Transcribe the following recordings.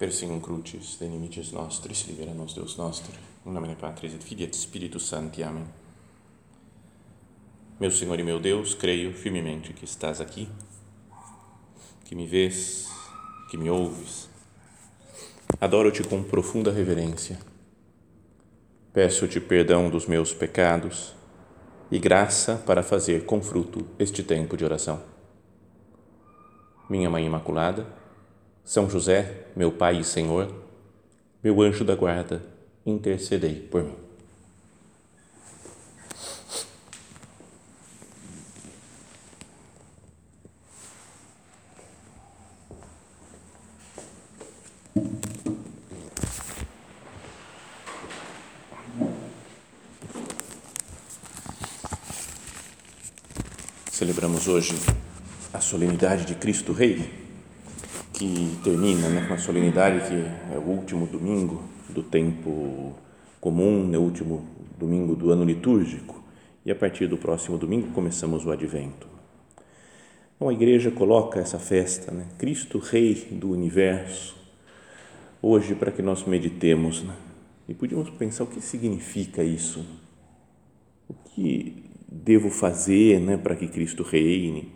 Persingum crucis de inimicis nostris, libera nos Deus nostro, em nome Patris et Filii et Spiritus Sancti. Amém. Meu Senhor e meu Deus, creio firmemente que estás aqui, que me vês, que me ouves. Adoro-te com profunda reverência. Peço-te perdão dos meus pecados e graça para fazer com fruto este tempo de oração. Minha Mãe Imaculada, são José, meu Pai e Senhor, meu anjo da guarda, intercedei por mim. Celebramos hoje a solenidade de Cristo Rei que termina né, com a solenidade que é o último domingo do tempo comum, né, o último domingo do ano litúrgico, e a partir do próximo domingo começamos o advento. Então a igreja coloca essa festa, né, Cristo Rei do Universo, hoje para que nós meditemos né, e podíamos pensar o que significa isso, o que devo fazer né, para que Cristo reine,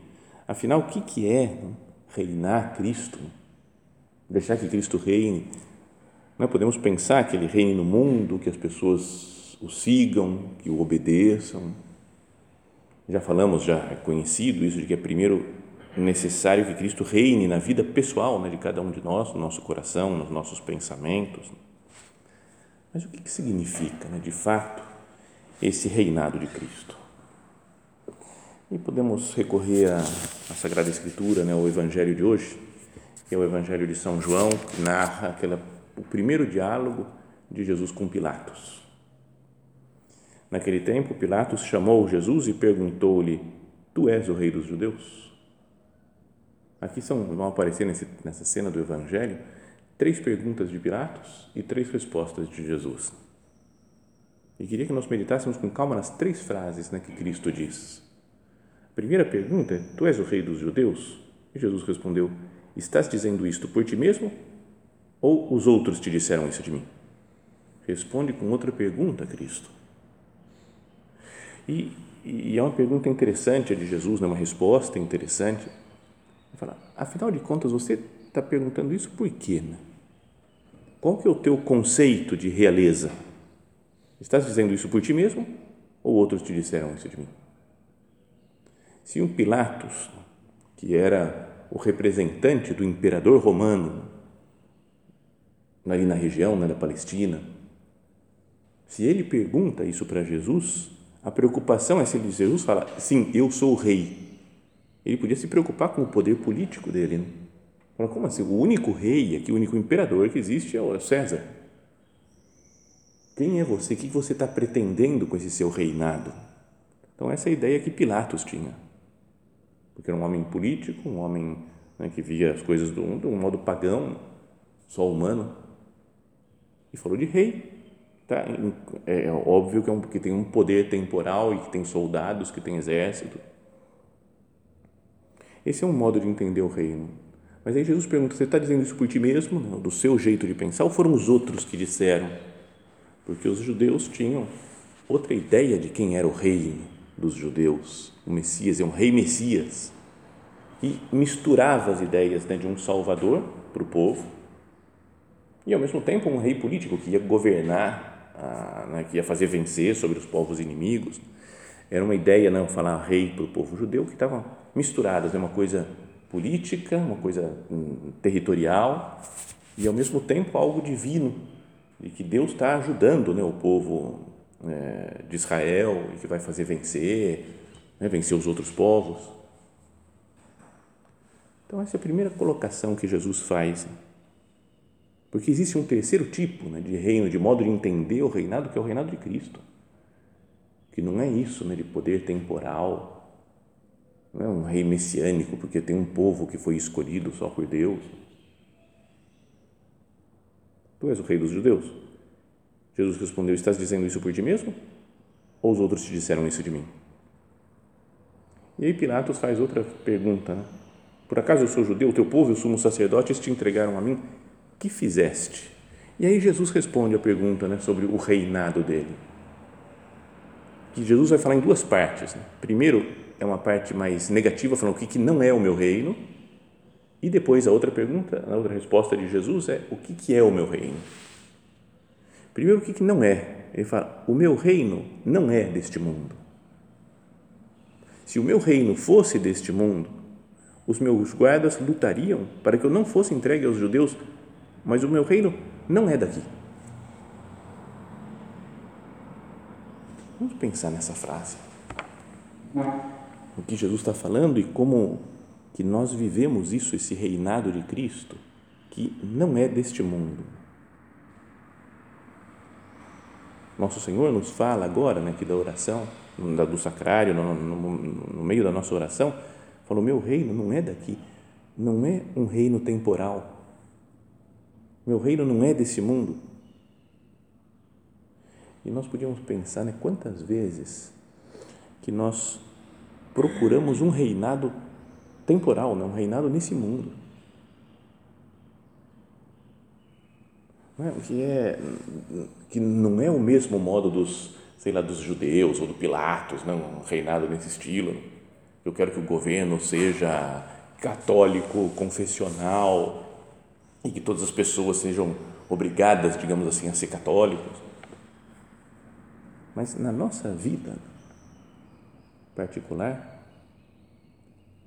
afinal o que, que é né, reinar Cristo, deixar que Cristo reine. Não é? podemos pensar que Ele reine no mundo, que as pessoas o sigam, que o obedeçam. Já falamos, já é conhecido isso de que é primeiro necessário que Cristo reine na vida pessoal né, de cada um de nós, no nosso coração, nos nossos pensamentos. Mas o que, significa, né, de fato, esse reinado de Cristo? E podemos recorrer à, à Sagrada Escritura, né, ao Evangelho de hoje, que é o Evangelho de São João, que narra aquela, o primeiro diálogo de Jesus com Pilatos. Naquele tempo, Pilatos chamou Jesus e perguntou-lhe: Tu és o rei dos judeus? Aqui são, vão aparecer nesse, nessa cena do Evangelho três perguntas de Pilatos e três respostas de Jesus. E queria que nós meditássemos com calma nas três frases né, que Cristo diz. Primeira pergunta: Tu és o rei dos judeus? E Jesus respondeu: Estás dizendo isto por ti mesmo ou os outros te disseram isso de mim? Responde com outra pergunta, Cristo. E, e é uma pergunta interessante a de Jesus, né? uma resposta interessante. Fala, afinal de contas, você está perguntando isso por quê? Né? Qual que é o teu conceito de realeza? Estás dizendo isso por ti mesmo ou outros te disseram isso de mim? Se um Pilatos, que era o representante do imperador romano ali na região né, da Palestina, se ele pergunta isso para Jesus, a preocupação é se ele, Jesus fala, sim, eu sou o rei. Ele podia se preocupar com o poder político dele. Né? Fala, como assim? O único rei aqui, o único imperador que existe é o César. Quem é você? O que você está pretendendo com esse seu reinado? Então, essa é a ideia que Pilatos tinha porque era um homem político, um homem né, que via as coisas do mundo um modo pagão, só humano, e falou de rei. Tá? É óbvio que, é um, que tem um poder temporal e que tem soldados, que tem exército. Esse é um modo de entender o reino. Mas aí Jesus pergunta: você está dizendo isso por ti mesmo, não, do seu jeito de pensar, ou foram os outros que disseram? Porque os judeus tinham outra ideia de quem era o rei dos judeus, o Messias, é um rei Messias, e misturava as ideias né, de um Salvador para o povo e, ao mesmo tempo, um rei político que ia governar, a, né, que ia fazer vencer sobre os povos inimigos. Era uma ideia, não falar rei para o povo judeu, que estavam misturadas, né, uma coisa política, uma coisa hum, territorial e, ao mesmo tempo, algo divino, de que Deus está ajudando né, o povo é, de Israel e que vai fazer vencer, né, vencer os outros povos. Então, essa é a primeira colocação que Jesus faz. Porque existe um terceiro tipo né, de reino, de modo de entender o reinado, que é o reinado de Cristo. Que não é isso né, de poder temporal, não é um rei messiânico, porque tem um povo que foi escolhido só por Deus. Tu és o rei dos judeus? Jesus respondeu: Estás dizendo isso por ti mesmo? Ou os outros te disseram isso de mim? E aí Pilatos faz outra pergunta: né? Por acaso eu sou judeu, o teu povo e o sumo sacerdote te entregaram a mim? que fizeste? E aí Jesus responde a pergunta né, sobre o reinado dele. Que Jesus vai falar em duas partes. Né? Primeiro, é uma parte mais negativa, falando o que, não é o meu reino. E depois a outra pergunta, a outra resposta de Jesus é o que é o meu reino? Primeiro, o que, que não é? Ele fala: o meu reino não é deste mundo. Se o meu reino fosse deste mundo, os meus guardas lutariam para que eu não fosse entregue aos judeus, mas o meu reino não é daqui. Vamos pensar nessa frase. O que Jesus está falando e como que nós vivemos isso, esse reinado de Cristo, que não é deste mundo. Nosso Senhor nos fala agora, né, aqui da oração, do sacrário, no, no, no meio da nossa oração, falou: Meu reino não é daqui, não é um reino temporal. Meu reino não é desse mundo. E nós podíamos pensar, né, quantas vezes que nós procuramos um reinado temporal, né, um reinado nesse mundo. Não é? Que, é, que não é o mesmo modo dos, sei lá, dos judeus ou do Pilatos, não, um reinado nesse estilo. Eu quero que o governo seja católico, confessional e que todas as pessoas sejam obrigadas, digamos assim, a ser católicos. Mas na nossa vida particular,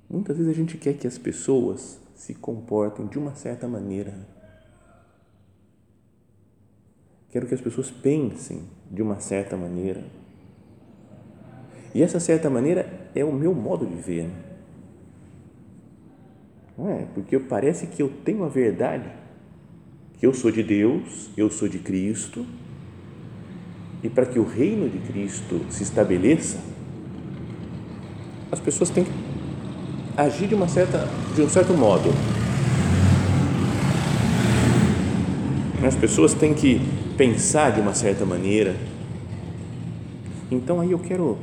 muitas vezes a gente quer que as pessoas se comportem de uma certa maneira. Quero que as pessoas pensem de uma certa maneira. E essa certa maneira é o meu modo de ver. Não é? Porque parece que eu tenho a verdade, que eu sou de Deus, eu sou de Cristo, e para que o reino de Cristo se estabeleça, as pessoas têm que agir de uma certa, de um certo modo. As pessoas têm que pensar de uma certa maneira. Então aí eu quero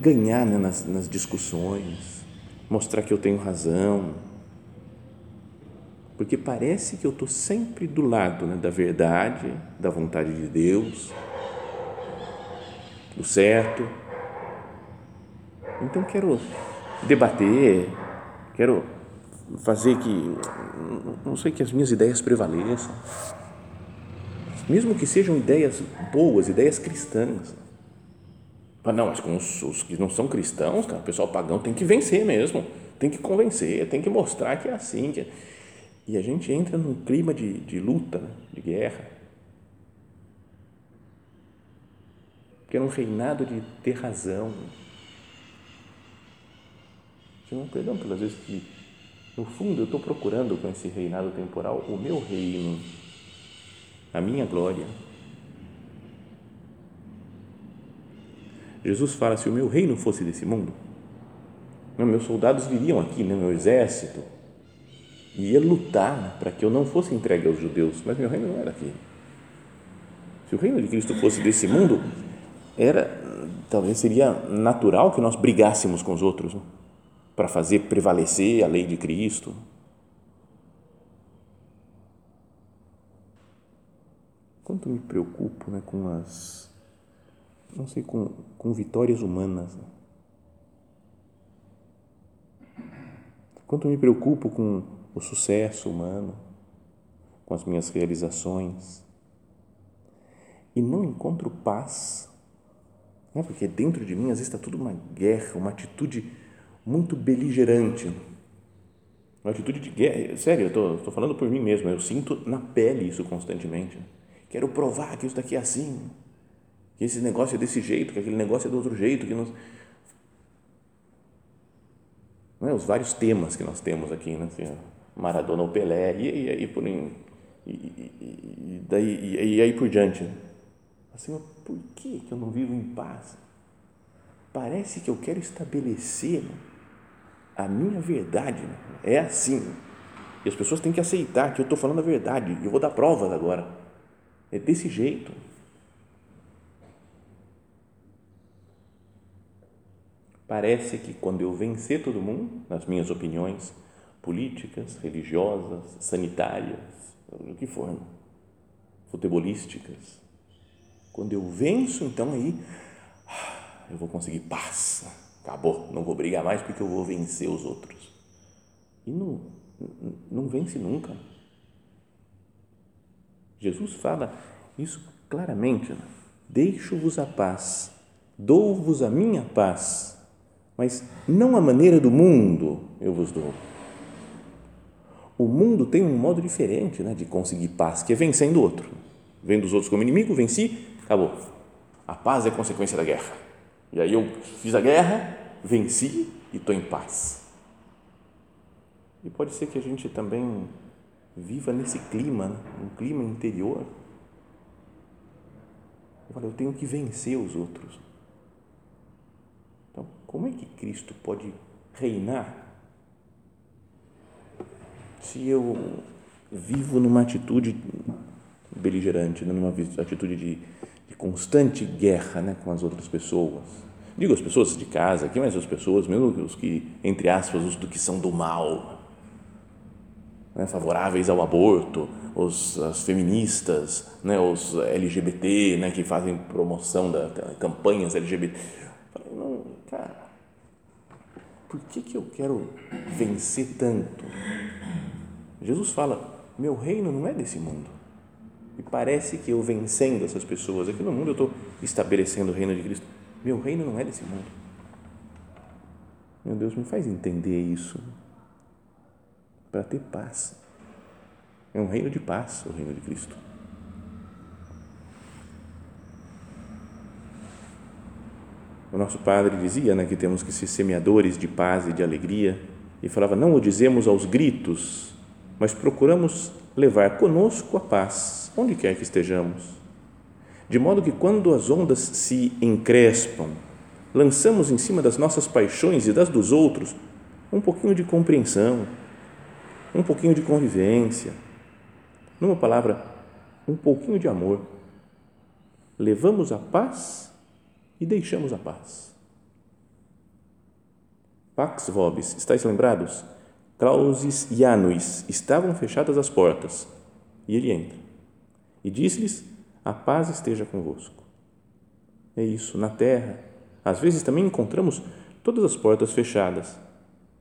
ganhar né, nas, nas discussões, mostrar que eu tenho razão, porque parece que eu estou sempre do lado né, da verdade, da vontade de Deus, do certo. Então quero debater, quero fazer que, não sei, que as minhas ideias prevaleçam mesmo que sejam ideias boas, ideias cristãs. Não, mas com os, os que não são cristãos, cara, o pessoal pagão tem que vencer mesmo, tem que convencer, tem que mostrar que é assim. Que é. E a gente entra num clima de, de luta, né, de guerra. Porque é um reinado de ter razão. Senhor, perdão pelas vezes que, no fundo, eu estou procurando com esse reinado temporal o meu reino a minha glória. Jesus fala: se o meu reino fosse desse mundo, meus soldados viriam aqui, né, meu exército, e ia lutar para que eu não fosse entregue aos judeus, mas meu reino não era aqui. Se o reino de Cristo fosse desse mundo, era talvez seria natural que nós brigássemos com os outros né, para fazer prevalecer a lei de Cristo quanto me preocupo né, com as, não sei, com, com vitórias humanas. Né? Quanto me preocupo com o sucesso humano, com as minhas realizações. E não encontro paz, né? porque dentro de mim às vezes está tudo uma guerra, uma atitude muito beligerante. Uma atitude de guerra. Sério, eu estou falando por mim mesmo, eu sinto na pele isso constantemente. Quero provar que isso daqui é assim, que esse negócio é desse jeito, que aquele negócio é do outro jeito, que nós... não é os vários temas que nós temos aqui, né? Assim, Maradona ou Pelé e, e aí por e, e, e, daí, e, e aí por diante. Assim, por que eu não vivo em paz? Parece que eu quero estabelecer a minha verdade. É assim. E as pessoas têm que aceitar que eu estou falando a verdade. Eu vou dar provas agora. É desse jeito. Parece que quando eu vencer todo mundo, nas minhas opiniões políticas, religiosas, sanitárias, o que for, futebolísticas. Quando eu venço, então aí eu vou conseguir paz. Acabou, não vou brigar mais porque eu vou vencer os outros. E não, não vence nunca. Jesus fala isso claramente. Né? Deixo-vos a paz, dou-vos a minha paz, mas não a maneira do mundo eu vos dou. O mundo tem um modo diferente né, de conseguir paz, que é vencendo o outro. Vendo os outros como inimigo, venci, acabou. A paz é consequência da guerra. E aí eu fiz a guerra, venci e estou em paz. E pode ser que a gente também viva nesse clima, né? um clima interior. Eu tenho que vencer os outros. Então, como é que Cristo pode reinar se eu vivo numa atitude beligerante, né? numa atitude de, de constante guerra né? com as outras pessoas? Digo as pessoas de casa aqui, mas as pessoas, mesmo os que, entre aspas, os do que são do mal, né, favoráveis ao aborto, os, as feministas, né, os LGBT, né, que fazem promoção da, da campanhas LGBT. falei, não, cara, por que, que eu quero vencer tanto? Jesus fala, meu reino não é desse mundo. E parece que eu vencendo essas pessoas aqui no mundo, eu estou estabelecendo o reino de Cristo. Meu reino não é desse mundo. Meu Deus, me faz entender isso para ter paz. É um reino de paz, o reino de Cristo. O nosso padre dizia né, que temos que ser semeadores de paz e de alegria, e falava: não o dizemos aos gritos, mas procuramos levar conosco a paz, onde quer que estejamos. De modo que, quando as ondas se encrespam, lançamos em cima das nossas paixões e das dos outros um pouquinho de compreensão, um pouquinho de convivência, numa palavra, um pouquinho de amor. Levamos a paz e deixamos a paz. Pax vobis, estáis lembrados? Clausis e Anuis estavam fechadas as portas e ele entra e diz-lhes: A paz esteja convosco. É isso, na terra, às vezes também encontramos todas as portas fechadas,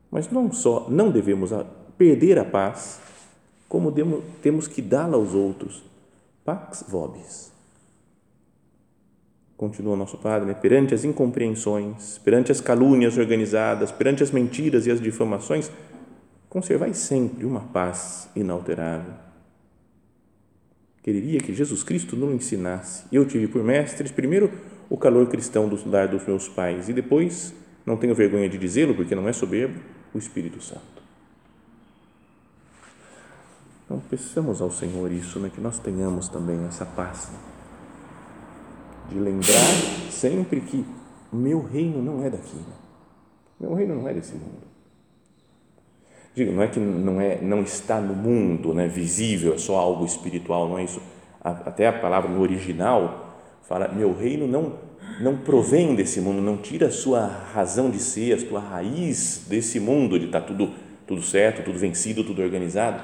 mas não só não devemos perder a paz, como temos que dá-la aos outros. Pax vobis. Continua nosso Padre, né? perante as incompreensões, perante as calúnias organizadas, perante as mentiras e as difamações, conservai sempre uma paz inalterável. Quereria que Jesus Cristo nos ensinasse. Eu tive por mestres, primeiro, o calor cristão do lar dos meus pais e depois, não tenho vergonha de dizê-lo porque não é soberbo, o Espírito Santo. Então, peçamos ao Senhor isso, né, que nós tenhamos também essa paz de lembrar sempre que meu reino não é daqui, né? meu reino não é desse mundo. Digo, não é que não é, não está no mundo, né, visível, é só algo espiritual, não é isso. Até a palavra no original fala: meu reino não não provém desse mundo, não tira a sua razão de ser, a sua raiz desse mundo de estar tudo tudo certo, tudo vencido, tudo organizado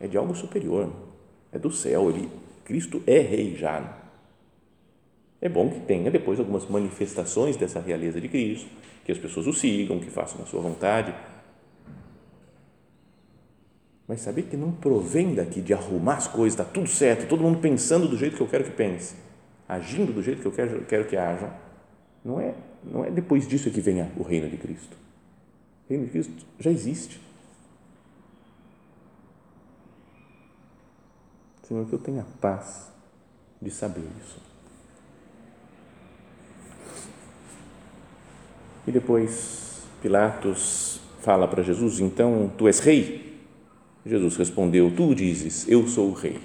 é de algo superior, é do céu. Ele, Cristo é rei já. É bom que tenha depois algumas manifestações dessa realeza de Cristo, que as pessoas o sigam, que façam a sua vontade. Mas saber que não provém daqui de arrumar as coisas, está tudo certo, todo mundo pensando do jeito que eu quero que pense, agindo do jeito que eu quero, quero que haja, não é, não é depois disso que venha o reino de Cristo. O reino de Cristo já existe Senhor, que eu tenha paz de saber isso. E depois Pilatos fala para Jesus: Então tu és rei? Jesus respondeu: Tu dizes, eu sou o rei.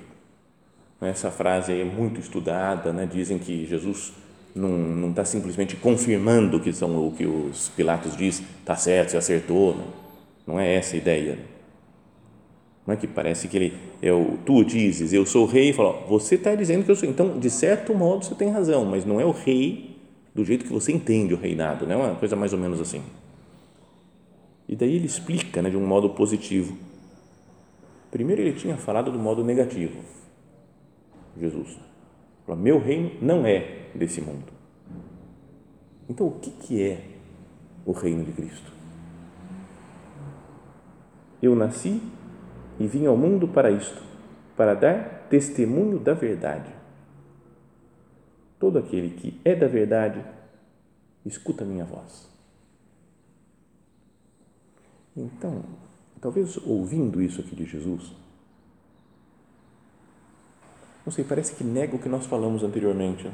Essa frase é muito estudada, né? dizem que Jesus não está simplesmente confirmando que são o que os Pilatos diz, está certo, se acertou. Não, não é essa a ideia não é que parece que ele, eu, tu dizes, eu sou o rei, e fala, você está dizendo que eu sou. Então, de certo modo, você tem razão, mas não é o rei do jeito que você entende o reinado, não é uma coisa mais ou menos assim. E daí ele explica né, de um modo positivo. Primeiro, ele tinha falado do modo negativo. Jesus. Falou, meu reino não é desse mundo. Então, o que, que é o reino de Cristo? Eu nasci e vim ao mundo para isto, para dar testemunho da verdade. Todo aquele que é da verdade, escuta a minha voz. Então, talvez ouvindo isso aqui de Jesus, não sei, parece que nega o que nós falamos anteriormente,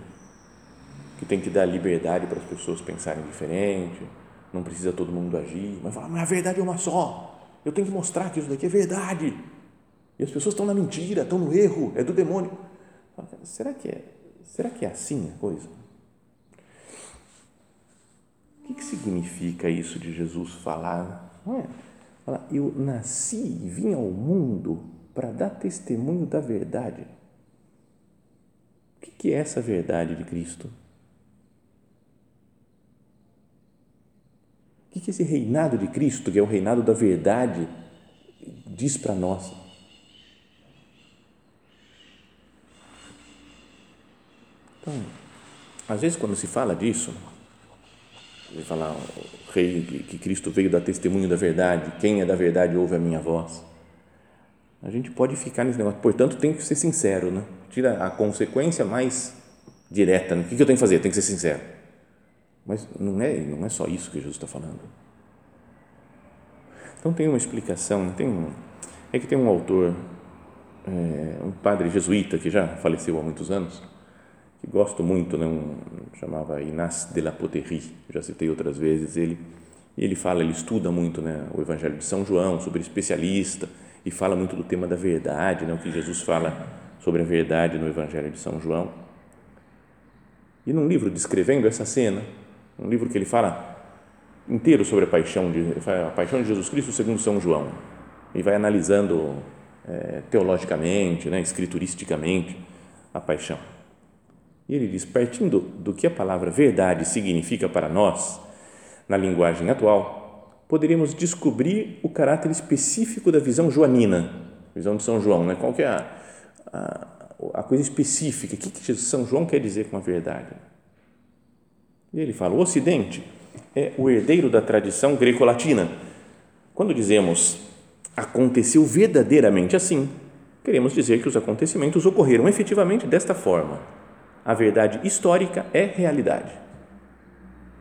que tem que dar liberdade para as pessoas pensarem diferente, não precisa todo mundo agir, mas fala, mas a verdade é uma só. Eu tenho que mostrar que isso daqui é verdade. E as pessoas estão na mentira, estão no erro, é do demônio. Será que é, será que é assim a coisa? O que, que significa isso de Jesus falar? Não é? Fala, eu nasci e vim ao mundo para dar testemunho da verdade. O que, é essa verdade de Cristo? O que esse reinado de Cristo, que é o reinado da verdade, diz para nós? Então, às vezes, quando se fala disso, ele fala rei que Cristo veio dar testemunho da verdade, quem é da verdade ouve a minha voz. A gente pode ficar nesse negócio, portanto, tem que ser sincero, né? Tira a consequência mais direta. Né? O que eu tenho que fazer? Tem que ser sincero mas não é, não é só isso que Jesus está falando. Então tem uma explicação, tem um, é que tem um autor, é, um padre jesuíta que já faleceu há muitos anos, que gosto muito, né, um, chamava Inácio de la Poterie, já citei outras vezes ele, ele fala, ele estuda muito né, o Evangelho de São João, sobre especialista, e fala muito do tema da verdade, né, o que Jesus fala sobre a verdade no Evangelho de São João. E num livro descrevendo essa cena, um livro que ele fala inteiro sobre a paixão de a paixão de Jesus Cristo segundo São João e vai analisando é, teologicamente, né, escrituristicamente a paixão. E ele diz, partindo do que a palavra verdade significa para nós na linguagem atual, poderíamos descobrir o caráter específico da visão joanina, visão de São João, né? Qual que é a, a, a coisa específica? O que, que São João quer dizer com a verdade? E ele fala: o Ocidente é o herdeiro da tradição greco-latina. Quando dizemos aconteceu verdadeiramente assim, queremos dizer que os acontecimentos ocorreram efetivamente desta forma. A verdade histórica é realidade.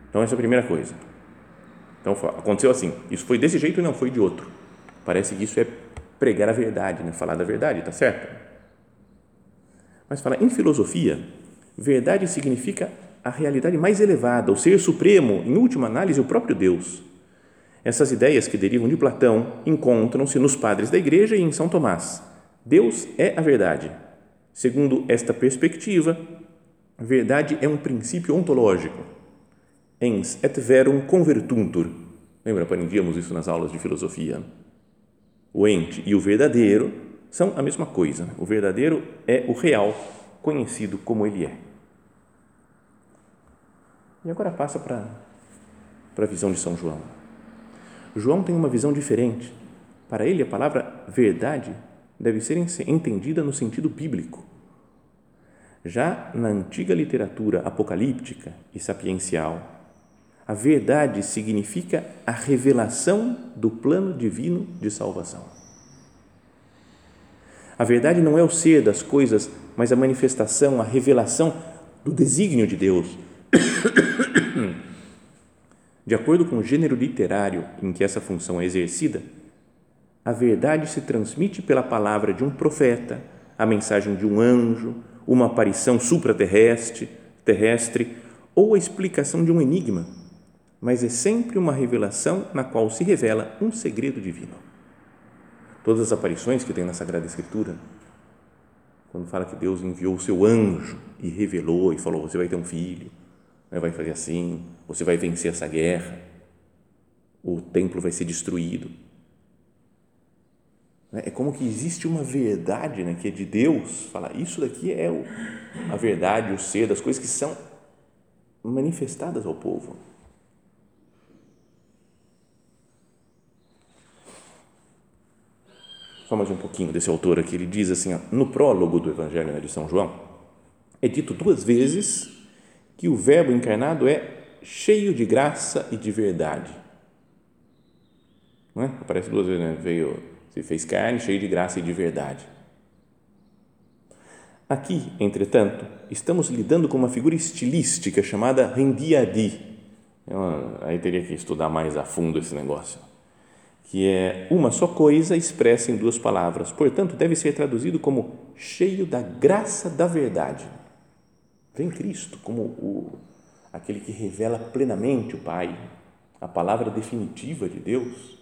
Então, essa é a primeira coisa. Então, aconteceu assim. Isso foi desse jeito e não foi de outro. Parece que isso é pregar a verdade, né? falar da verdade, tá certo? Mas fala, em filosofia, verdade significa a realidade mais elevada, o ser supremo, em última análise, o próprio Deus. Essas ideias que derivam de Platão encontram-se nos padres da igreja e em São Tomás. Deus é a verdade. Segundo esta perspectiva, verdade é um princípio ontológico. Ens et verum convertuntur. Lembra, aprendíamos isso nas aulas de filosofia. O ente e o verdadeiro são a mesma coisa. O verdadeiro é o real, conhecido como ele é. E agora passa para, para a visão de São João. João tem uma visão diferente. Para ele, a palavra verdade deve ser entendida no sentido bíblico. Já na antiga literatura apocalíptica e sapiencial, a verdade significa a revelação do plano divino de salvação. A verdade não é o ser das coisas, mas a manifestação, a revelação do desígnio de Deus de acordo com o gênero literário em que essa função é exercida, a verdade se transmite pela palavra de um profeta, a mensagem de um anjo, uma aparição supraterrestre, terrestre ou a explicação de um enigma, mas é sempre uma revelação na qual se revela um segredo divino. Todas as aparições que tem na Sagrada Escritura, quando fala que Deus enviou o seu anjo e revelou e falou: Você vai ter um filho, né, vai fazer assim, você vai vencer essa guerra, o templo vai ser destruído. Né, é como que existe uma verdade né, que é de Deus, fala, isso daqui é o, a verdade, o ser das coisas que são manifestadas ao povo. só mais um pouquinho desse autor aqui. Ele diz assim: no prólogo do Evangelho né, de São João, é dito duas vezes que o Verbo encarnado é cheio de graça e de verdade. Não é? Aparece duas vezes, né? veio, se fez carne, cheio de graça e de verdade. Aqui, entretanto, estamos lidando com uma figura estilística chamada rendiadi. É aí teria que estudar mais a fundo esse negócio. Que é uma só coisa expressa em duas palavras. Portanto, deve ser traduzido como cheio da graça da verdade. Vem Cristo como o, aquele que revela plenamente o Pai, a palavra definitiva de Deus.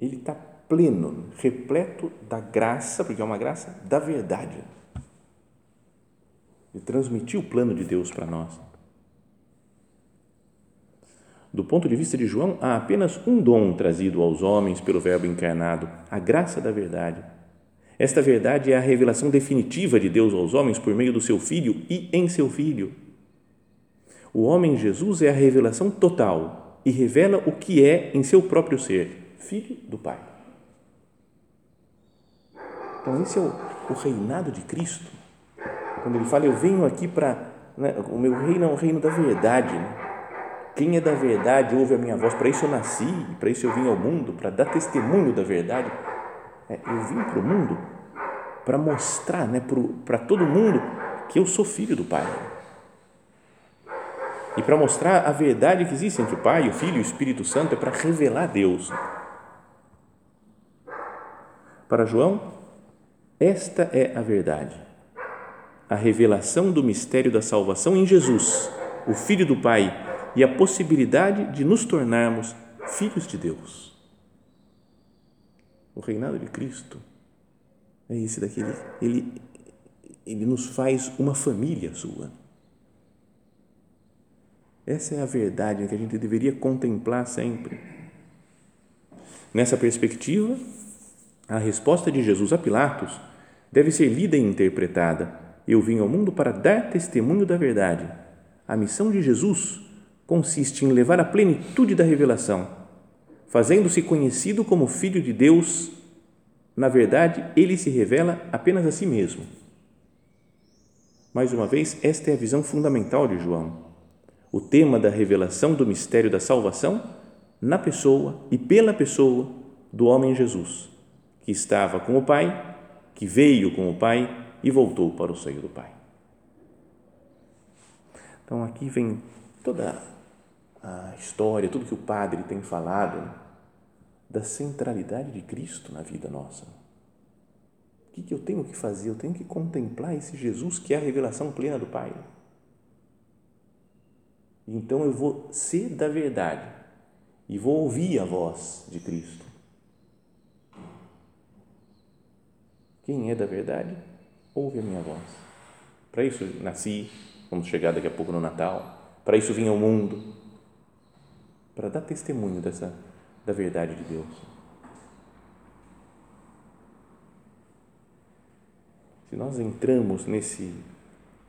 Ele está pleno, repleto da graça, porque é uma graça da verdade de transmitir o plano de Deus para nós. Do ponto de vista de João, há apenas um dom trazido aos homens pelo Verbo encarnado, a graça da verdade. Esta verdade é a revelação definitiva de Deus aos homens por meio do seu Filho e em seu Filho. O homem Jesus é a revelação total e revela o que é em seu próprio ser, Filho do Pai. Então, esse é o, o reinado de Cristo quando ele fala, eu venho aqui para. Né, o meu reino é um reino da verdade. Né? Quem é da verdade ouve a minha voz. Para isso eu nasci, para isso eu vim ao mundo, para dar testemunho da verdade. É, eu vim para o mundo para mostrar né, para todo mundo que eu sou filho do Pai. E para mostrar a verdade que existe entre o Pai, o Filho e o Espírito Santo, é para revelar Deus. Para João, esta é a verdade a revelação do mistério da salvação em Jesus, o Filho do Pai, e a possibilidade de nos tornarmos filhos de Deus. O reinado de Cristo é esse daqui, ele, ele, ele nos faz uma família sua. Essa é a verdade que a gente deveria contemplar sempre. Nessa perspectiva, a resposta de Jesus a Pilatos deve ser lida e interpretada eu vim ao mundo para dar testemunho da verdade. A missão de Jesus consiste em levar a plenitude da revelação, fazendo-se conhecido como Filho de Deus. Na verdade, ele se revela apenas a si mesmo. Mais uma vez, esta é a visão fundamental de João. O tema da revelação do mistério da salvação na pessoa e pela pessoa do homem Jesus, que estava com o Pai, que veio com o Pai e voltou para o seio do Pai. Então aqui vem toda a história, tudo que o padre tem falado da centralidade de Cristo na vida nossa. O que, que eu tenho que fazer? Eu tenho que contemplar esse Jesus que é a revelação plena do Pai. Então eu vou ser da verdade e vou ouvir a voz de Cristo. Quem é da verdade? ouve a minha voz. Para isso nasci, vamos chegar daqui a pouco no Natal, para isso vim ao mundo, para dar testemunho dessa da verdade de Deus. Se nós entramos nesse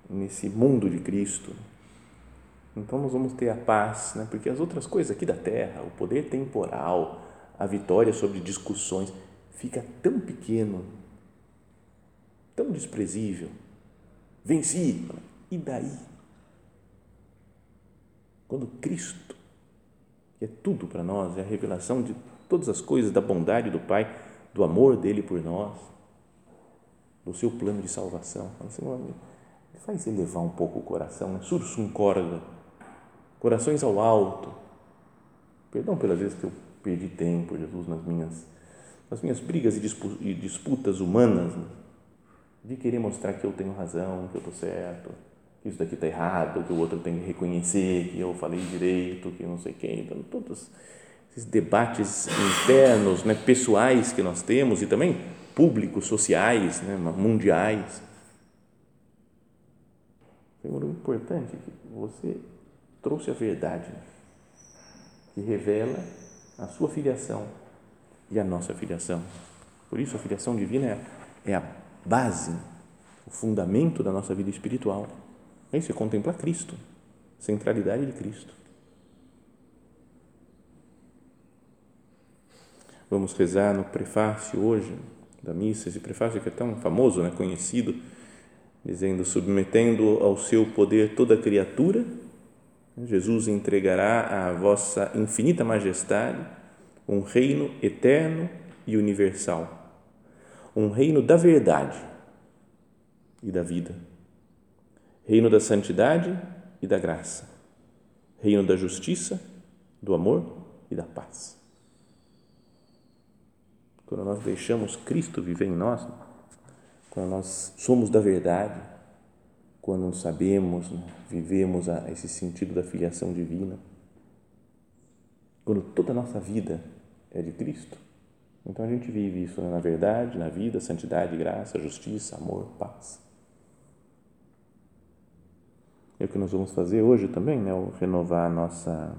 nesse mundo de Cristo, então nós vamos ter a paz, né? porque as outras coisas aqui da terra, o poder temporal, a vitória sobre discussões, fica tão pequeno tão desprezível. Venci. E daí? Quando Cristo, que é tudo para nós, é a revelação de todas as coisas, da bondade do Pai, do amor dele por nós, do seu plano de salvação. Senhor, me faz elevar um pouco o coração, né? sursum corda, corações ao alto. Perdão pelas vezes que eu perdi tempo, Jesus, nas minhas, nas minhas brigas e disputas humanas, né? De querer mostrar que eu tenho razão, que eu estou certo, que isso daqui está errado, que o outro tem que reconhecer que eu falei direito, que não sei quem. Então, todos esses debates internos, né, pessoais que nós temos e também públicos, sociais, né, mundiais. Senhor, o importante é que você trouxe a verdade, que revela a sua filiação e a nossa filiação. Por isso, a filiação divina é, é a base, o fundamento da nossa vida espiritual. É isso, é contemplar Cristo, centralidade de Cristo. Vamos rezar no prefácio hoje da missa, esse prefácio que é tão famoso, né, conhecido, dizendo: submetendo ao seu poder toda criatura, Jesus entregará à vossa infinita majestade um reino eterno e universal, um reino da verdade e da vida, reino da santidade e da graça, reino da justiça, do amor e da paz. Quando nós deixamos Cristo viver em nós, quando nós somos da verdade, quando sabemos, né, vivemos a, esse sentido da filiação divina, quando toda a nossa vida é de Cristo, então a gente vive isso né, na verdade, na vida, santidade, graça, justiça, amor, paz. É o que nós vamos fazer hoje também, né? O renovar a nossa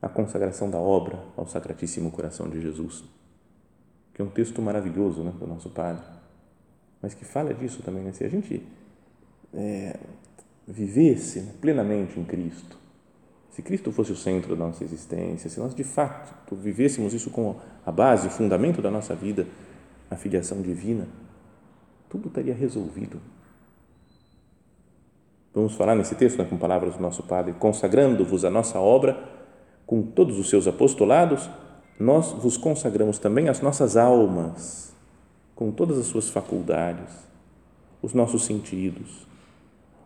a consagração da obra ao Sacratíssimo Coração de Jesus, que é um texto maravilhoso, né, do nosso Padre, mas que fala disso também, né? Se a gente é, vivesse né, plenamente em Cristo, se Cristo fosse o centro da nossa existência, se nós de fato vivêssemos isso com a base, o fundamento da nossa vida, a filiação divina, tudo estaria resolvido. Vamos falar nesse texto né, com palavras do nosso Padre, consagrando-vos a nossa obra com todos os seus apostolados, nós vos consagramos também as nossas almas, com todas as suas faculdades, os nossos sentidos,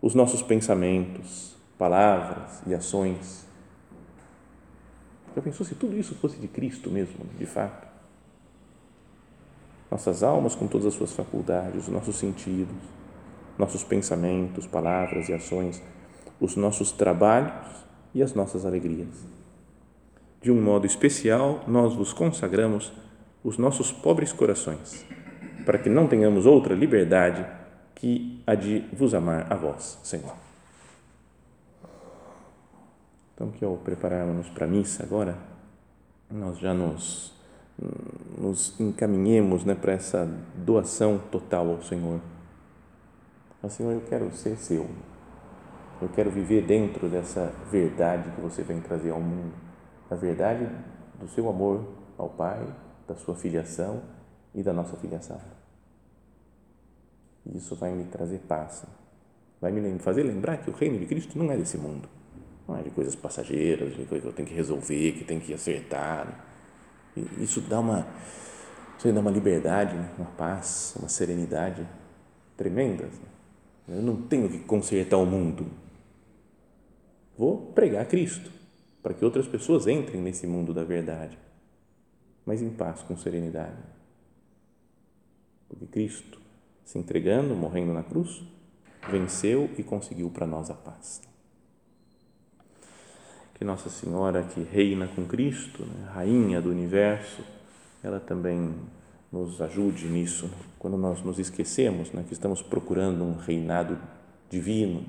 os nossos pensamentos, palavras e ações. Já pensou se tudo isso fosse de Cristo mesmo, de fato? Nossas almas com todas as suas faculdades, os nossos sentidos, nossos pensamentos, palavras e ações, os nossos trabalhos e as nossas alegrias. De um modo especial, nós vos consagramos os nossos pobres corações, para que não tenhamos outra liberdade que a de vos amar a vós, Senhor. Então, que ao prepararmos para a missa agora, nós já nos, nos encaminhemos né, para essa doação total ao Senhor mas, Senhor, eu quero ser seu. Eu quero viver dentro dessa verdade que você vem trazer ao mundo. A verdade do seu amor ao Pai, da sua filiação e da nossa filiação. E isso vai me trazer paz. Vai me fazer lembrar que o reino de Cristo não é desse mundo. É de coisas passageiras, de coisas que eu tenho que resolver, que tenho que acertar. E isso dá uma, isso dá uma liberdade, né? uma paz, uma serenidade tremenda. Eu não tenho que consertar o mundo. Vou pregar Cristo para que outras pessoas entrem nesse mundo da verdade, mas em paz, com serenidade. Porque Cristo, se entregando, morrendo na cruz, venceu e conseguiu para nós a paz. Que Nossa Senhora, que reina com Cristo, né, rainha do universo, ela também nos ajude nisso, quando nós nos esquecemos né, que estamos procurando um reinado divino,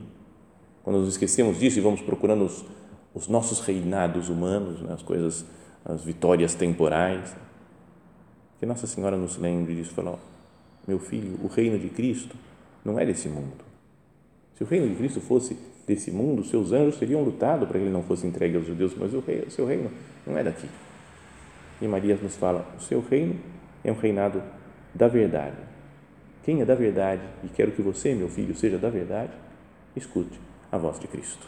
quando nos esquecemos disso e vamos procurando os, os nossos reinados humanos, né, as coisas, as vitórias temporais, que Nossa Senhora nos lembre disso, falou, meu filho, o reino de Cristo não é desse mundo. Se o reino de Cristo fosse desse mundo, seus anjos teriam lutado para que ele não fosse entregue aos judeus, mas o, rei, o seu reino não é daqui. E Maria nos fala, o seu reino é um reinado da verdade. Quem é da verdade e quero que você, meu filho, seja da verdade, escute a voz de Cristo.